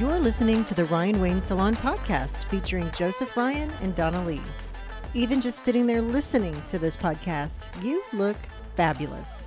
You're listening to the Ryan Wayne Salon podcast featuring Joseph Ryan and Donna Lee. Even just sitting there listening to this podcast, you look fabulous.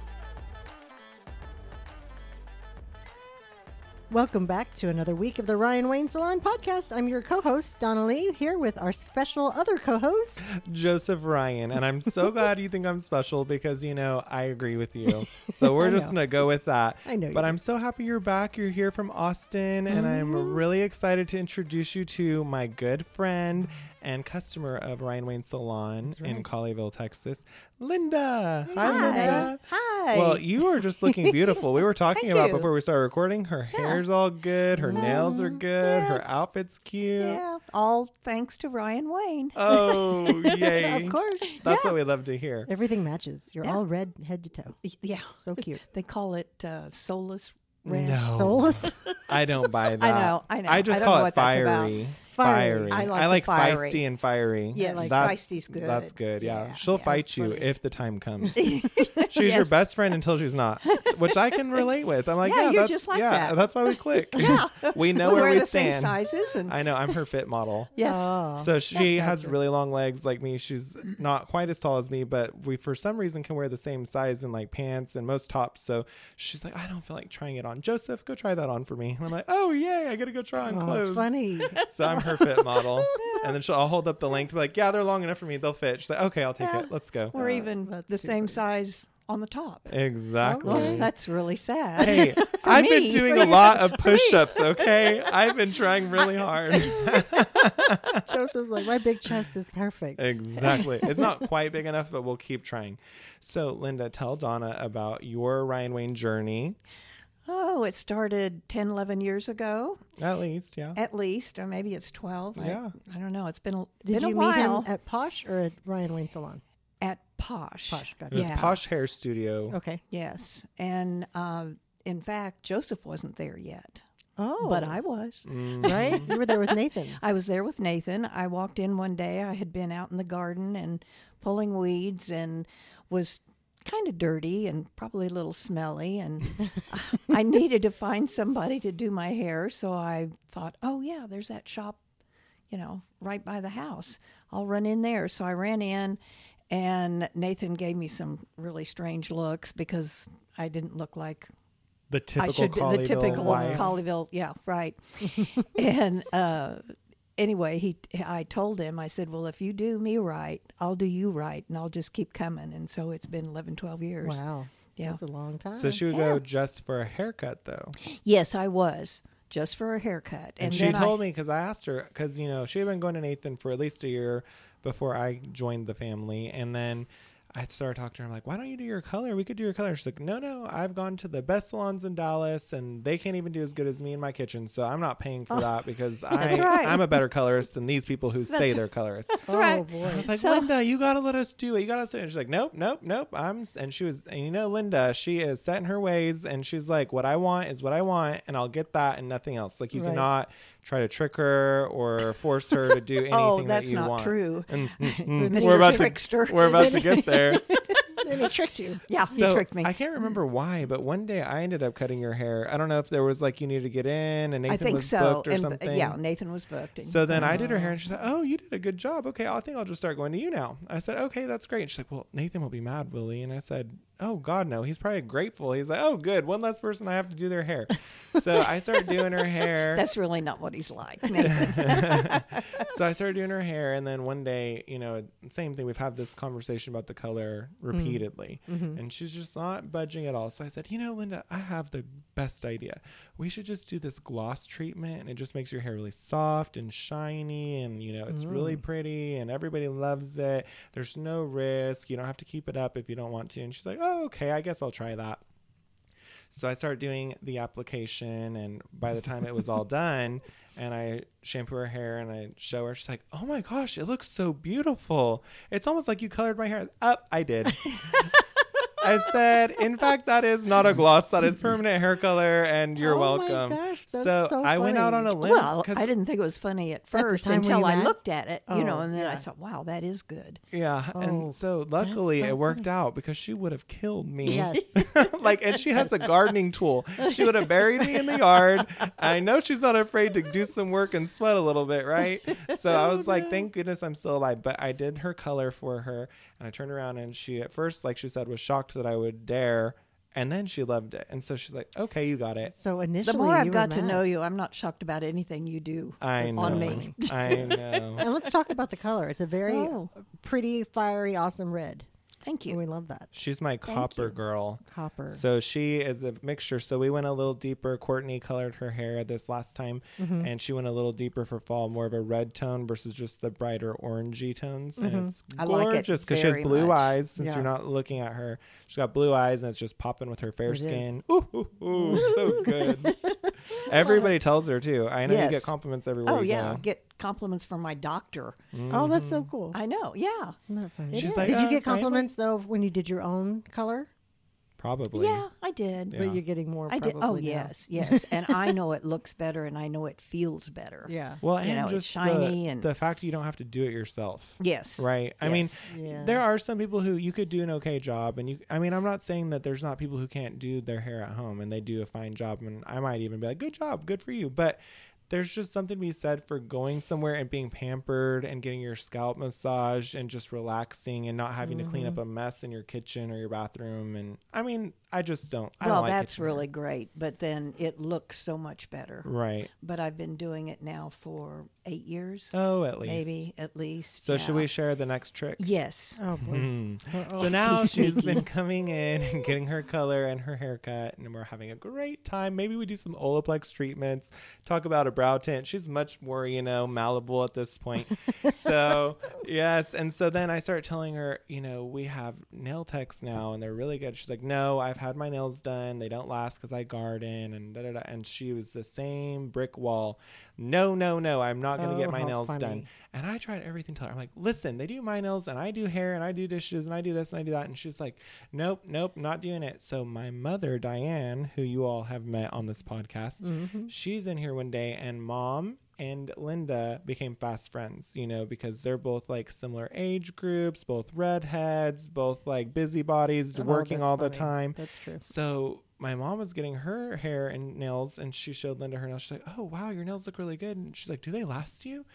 Welcome back to another week of the Ryan Wayne Salon podcast. I'm your co host, Donna Lee, here with our special other co host, Joseph Ryan. And I'm so glad you think I'm special because, you know, I agree with you. So we're just going to go with that. I know you But I'm so happy you're back. You're here from Austin. And I'm mm-hmm. really excited to introduce you to my good friend and customer of Ryan Wayne Salon in right. Colleyville, Texas, Linda. Hi, Hi. Linda. Hi. Well, you are just looking beautiful. We were talking Thank about you. before we started recording. Her hair's all good. Her nails are good. Yeah. Her outfit's cute. yeah, all thanks to Ryan Wayne. Oh, yay. of course. That's Yeah. what we love to hear. Everything matches. You're Yeah. all red head to toe. Yeah, So cute. they call it uh, soulless red. No. Soulless. I don't buy that. I know, I know. I just I don't call know it what that's about. fiery. Fiery. Fiery. I like I like fiery. feisty and fiery. Yes, like that's, feisty's good. That's good. Yeah, Yeah, she'll yeah, fight you funny. if the time comes. She's your best friend until she's not, which I can relate with. I'm like, Yeah, yeah, you're that's, just like yeah, that. that's why we click. Yeah. we know we where we the stand. same sizes, and I know. I'm her fit model. yes, Oh. So she has it. really long legs like me. She's not quite as tall as me, but we for some reason can wear the same size in like pants and most tops. So she's like, I don't feel like trying it on. Joseph, go try that on for me. And I'm like, oh yay, I gotta go try on Oh, clothes. funny. So I'm her fit model. Oh, and then she'll I'll hold up the length, be like, yeah, they're long enough for me. They'll fit. She's like, okay, I'll take Yeah. it. Let's go. we're uh, even that's the too same funny. size on the top. Exactly. Okay. That's really sad. Hey, I've been me. doing a lot of push-ups. Okay, I've been trying really hard. Joseph's like, my big chest is perfect. Exactly. It's not quite big enough, but we'll keep trying. So, Linda, tell Donna about your Ryan Wayne journey. Oh, it started 10, 11 years ago, At least, yeah. at least, or maybe it's 12. Yeah. I, don't know. It's been, a- Did been you a meet him at Posh or at Ryan Wayne Salon? at Posh. Posh, got It was Yeah. Posh Hair Studio. Okay. Yes. And uh, in fact, Joseph wasn't there yet, Oh, but I was. Mm. right. You were there with Nathan. I was there with Nathan. I walked in one day. I had been out in the garden and pulling weeds and was kind of dirty and probably a little smelly. And I needed to find somebody to do my hair. So I thought, oh, yeah, there's that shop, you know, right by the house. I'll run in there. So I ran in. And Nathan gave me some really strange looks because I didn't look like The I typical should be the typical wife. Colleyville. Yeah, right. and uh, anyway, he I told him I said, "Well, if you do me right, I'll do you right, and I'll just keep coming." And so it's been 11, 12 years. Wow. Yeah. That's a long time. so she would go just for a haircut, though. Yes, I was just for a haircut, And, and, she then told I, me because I asked her because you know she had been going to Nathan for at least a year before I joined the family, and then I started talking to her. I'm like, "Why don't you do your color? We could do your color." She's like, "No, no, I've gone to the best salons in Dallas, and they can't even do as good as me in my kitchen, so I'm not paying for that because I right. I'm a better colorist than these people who say they're colorists." oh, right. boy. I was like, So- Linda, you gotta let us do it. You gotta say it. And she's like, nope, nope, nope. I'm, and she was, and you know, Linda, she is set in her ways, and she's like, what I want is what I want, and I'll get that and nothing else. Like you Right. cannot try to trick her or force her to do anything oh, that that's you not want. true. And, mm, mm, we're about Trickster. to, we're about to get there. then he tricked you. Yeah, so he tricked me. I can't remember why, but one day I ended up cutting your hair. I don't know if there was like you needed to get in, and Nathan was so. booked or and, uh, something. yeah, Nathan was booked. and- So then I did her hair, and she said, "Oh, you did a good job. Okay, I think I'll just start going to you now." I said, "Okay, that's great." She's like, "Well, Nathan will be mad, will he?" And I said, "Oh God, no. He's probably grateful." He's like, "Oh, good. One less person I have to do their hair." so I started doing her hair. that's really not what he's like. So I started doing her hair, and then one day, you know, same thing. We've had this conversation about the color mm. repeatedly, mm-hmm. and she's just not budging at all. So I said, you know, Linda, I have the best idea. We should just do this gloss treatment, and it just makes your hair really soft and shiny, and you know, it's really mm. pretty, and everybody loves it. There's no risk. You don't have to keep it up if you don't want to. And she's like, oh, okay, I guess I'll try that. So I started doing the application, and by the time it was all done, and I shampoo her hair and I show her, she's like, "Oh my gosh, it looks so beautiful! It's almost like you colored my hair." Up, I did. I said, in fact, that is not a gloss. That is permanent hair color, and you're Oh welcome. gosh, so, so I went out on a limb. Well, I didn't think it was funny at first time until I met? looked at it, you know, Oh, and then I thought, wow, that is good. Yeah, Oh, and so luckily so it worked out because she would have killed me. Yes. like, and she has a gardening tool. She would have buried me in the yard. I know she's not afraid to do some work and sweat a little bit, right? So I oh, was like, thank goodness I'm still alive. But I did her color for her, and I turned around and she, at first, like she said, was shocked that I would dare. And then she loved it. And so she's like, okay, you got it. So initially, The more I've got to know you, I'm not shocked about anything you do I know. on me. I know. And let's talk about the color. It's a very Oh. pretty, fiery, awesome red. Thank you. we love that She's my copper you. girl. copper. So she is a mixture. So we went a little deeper. Courtney colored her hair this last time, Mm-hmm. and she went a little deeper for fall, more of a red tone versus just the brighter orangey tones. And it's I like it gorgeous because she has blue much. eyes. Since Yeah. you're not looking at her, she's got blue eyes, and it's just popping with her fair It is. skin. Ooh, ooh, ooh, so good. Everybody tells her too. I know you get compliments everywhere Oh yeah, go. get compliments from my doctor. oh, that's so cool. I know. Yeah. Funny? She's like, Did you "Uh, get compliments though when you did your own color? Probably. Yeah, I did. Yeah. But you're getting more. I did. Oh now. yes, yes. and I know it looks better, and I know it feels better. Yeah. Well, You and know, it's just shiny the, and- the fact you don't have to do it yourself. Yes. Right. I mean, Yeah. there are some people who you could do an okay job, and you. I mean, I'm not saying that there's not people who can't do their hair at home and they do a fine job, and I might even be like, "Good job, good for you." But there's just something to be said for going somewhere and being pampered and getting your scalp massaged and just relaxing and not having to clean Mm-hmm. up a mess in your kitchen or your bathroom. And I mean, I just don't. I Well, don't like that's really great, but then it looks so much better. right. But I've been doing it now for eight years, Oh, at least maybe at least. So should we share the next trick? Yes. Oh boy. Hmm. So now she's been coming in and getting her color and her haircut, and we're having a great time. Maybe we do some Olaplex treatments, talk about a brow tint. She's much more, you know, malleable at this point. so, yes. And so then I start telling her, you know, we have nail techs now, and they're really good. She's like, no, I've had my nails done. They don't last because I garden, and da da da. And she was the same brick wall. No, no, no, I'm not going to Oh, get my nails funny. done. And I tried everything to her. I'm like, listen, they do my nails and I do hair and I do dishes and I do this and I do that. And she's like, nope, nope, not doing it. So my mother, Diane, who you all have met on this podcast, Mm-hmm. she's in here one day and mom and Linda became fast friends, you know, because they're both like similar age groups, both redheads, both like busybodies, Oh, working all the time. That's true. So my mom was getting her hair and nails, and she showed Linda her nails. She's like, "Oh wow, your nails look really good." And she's like, "Do they last you?"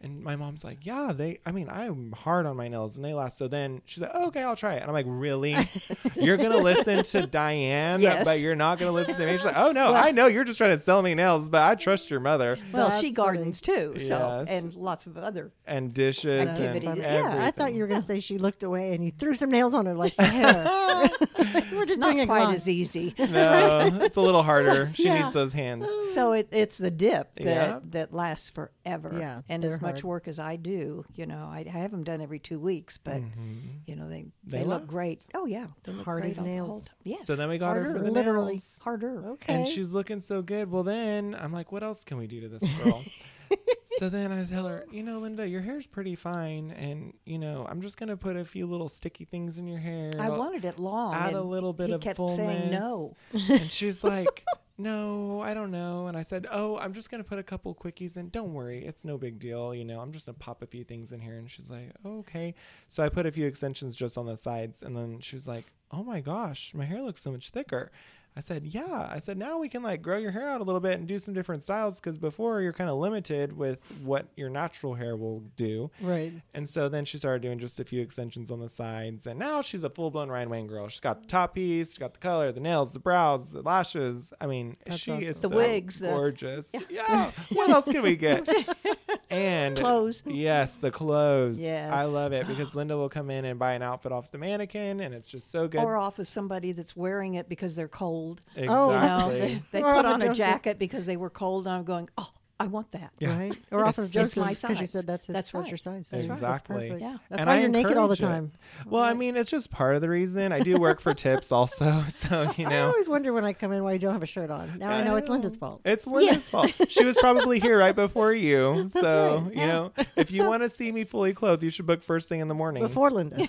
And my mom's like, "Yeah, they. I mean, I'm hard on my nails, and they last." So then she's like, oh, "Okay, I'll try it." And I'm like, "Really? you're gonna listen to Diane, Yes. but you're not gonna listen to me?" She's like, "Oh no, I know you're just trying to sell me nails, but I trust your mother Well, That's she funny. gardens too, so Yes. and lots of other. and dishes Activity. and Yeah, Yeah, I thought you were going to say she looked away and you threw some nails on her like the hair. we're just Not doing a quite gloss. as easy. No, it's a little harder. she yeah. needs those hands. so it, it's the dip that Yeah. that lasts forever. Yeah, and as much work as I do, you know, I, I have them done every two weeks, but Mhm. you know they They they, look last. great. Oh yeah, they look Hard great as nails. Yes. So then we got her for the literally. nails. harder. Okay. And she's looking so good. Well, then I'm like, what else can we do to this girl? so then I tell her, you know, Linda, your hair's pretty fine. And, you know, I'm just going to put a few little sticky things in your hair. I wanted it long. Add a little bit he of kept fullness. saying no. and she's like, no, I don't know. And I said, oh, I'm just going to put a couple quickies in. Don't worry. It's no big deal. You know, I'm just going to pop a few things in here. And she's like, okay. So I put a few extensions just on the sides. And then she was like, oh my gosh, my hair looks so much thicker. I said, yeah. I said, now we can like grow your hair out a little bit and do some different styles because before you're kind of limited with what your natural hair will do. Right. And so then she started doing just a few extensions on the sides. And now she's a full blown Ryan Wayne girl. She's got the top piece, she's got the color, the nails, the brows, the lashes. I mean, That's she awesome. is The so wigs, the- gorgeous. Yeah. What else can we get? And Clothes. Yes, the clothes. Yes. I love it because Linda will come in and buy an outfit off the mannequin and it's just so good. Or off of somebody that's wearing it because they're cold. exactly. Oh, You know, they, they put oh, on a jacket because they were cold, and I'm going, oh, I want that. Yeah. Right. Or off of It's- it's Joseph my because you said that's his, That's what's right. your size. That's That's right. Exactly. Yeah. That's And why I you're naked all the encourage it. time. Well, I mean, it's just part of the reason. I do work for tips also. So, you know. I always wonder when I come in why you don't have a shirt on. Now I know it's Linda's fault. It's Linda's fault. She was probably here right before you. So, right, you yeah. know, if you want to see me fully clothed, you should book first thing in the morning. Before Linda.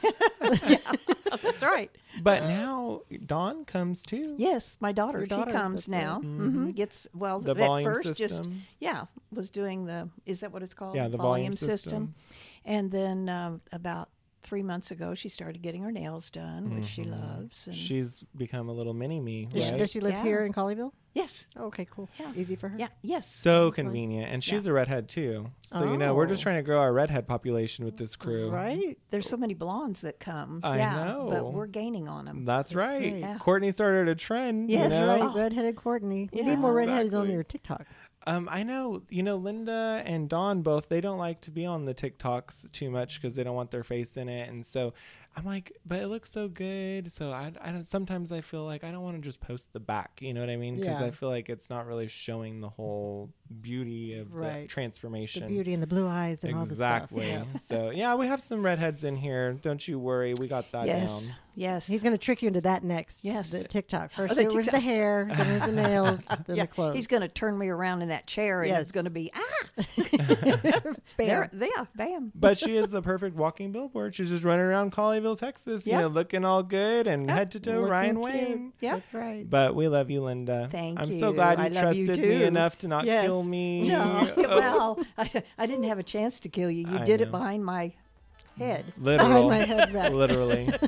That's right. But now Dawn comes too. Yes, my daughter. Your daughter, she comes that's right. now. hmm Gets well. The at volume first, just yeah, was doing the. Is that what it's called? Yeah, the volume system. And then um, about three months ago, she started getting her nails done, which she loves. And Mm-hmm. She's become a little mini me, Does, she, right? does she live Yeah. here in Colleyville? yes, Okay, cool. Yeah. Easy for her. yeah, yes. so convenient, and she's a redhead too. So you know, we're just Oh. trying to grow our redhead population with this crew. Right? There's so many blondes that come. I yeah, know. but we're gaining on them. That's, right. right. Yeah. Courtney started a trend. Yes. you know? Right, Oh. redheaded Courtney. We need more redheads on your TikTok. Um, I know, you know, Linda and Dawn both, they don't like to be on the TikToks too much because they don't want their face in it. And so I'm like, but it looks so good. So I, I don't, sometimes I feel like I don't want to just post the back, you know what I mean? Because Yeah. I feel like it's not really showing the whole beauty of the transformation. The beauty and the blue eyes and exactly. all the stuff. Exactly. So yeah, we have some redheads in here. Don't you worry. We got that yes, down. yes. He's going to trick you into that next. Yes. The TikTok. First, the it was the hair, then it was the nails, then yeah, the clothes. he's going to turn me around in that chair, and Yes. it's going to be ah, Bam. there, yeah, bam. But she is the perfect walking billboard. She's just running around Colleyville, Texas, you know, looking all good and head to toe Looking Ryan cute. Wayne. Yeah. That's right. But we love you, Linda. Thank I'm so you. glad you I love you trusted me enough to not Yes. kill me. No, well, I, I didn't have a chance to kill you. You I did it behind my head. literal. my head back. Literally.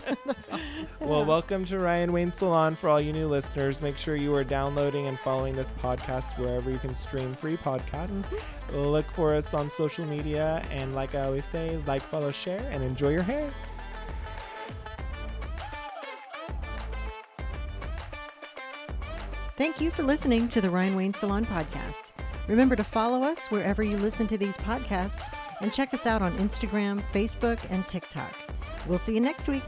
Well, welcome to Ryan Wayne Salon for all you new listeners. Make sure you are downloading and following this podcast wherever you can stream free podcasts. Mm-hmm. Look for us on social media. And like I always say, like, follow, share, and enjoy your hair. Thank you for listening to the Ryan Wayne Salon podcast. Remember to follow us wherever you listen to these podcasts and check us out on Instagram, Facebook, and TikTok. We'll see you next week.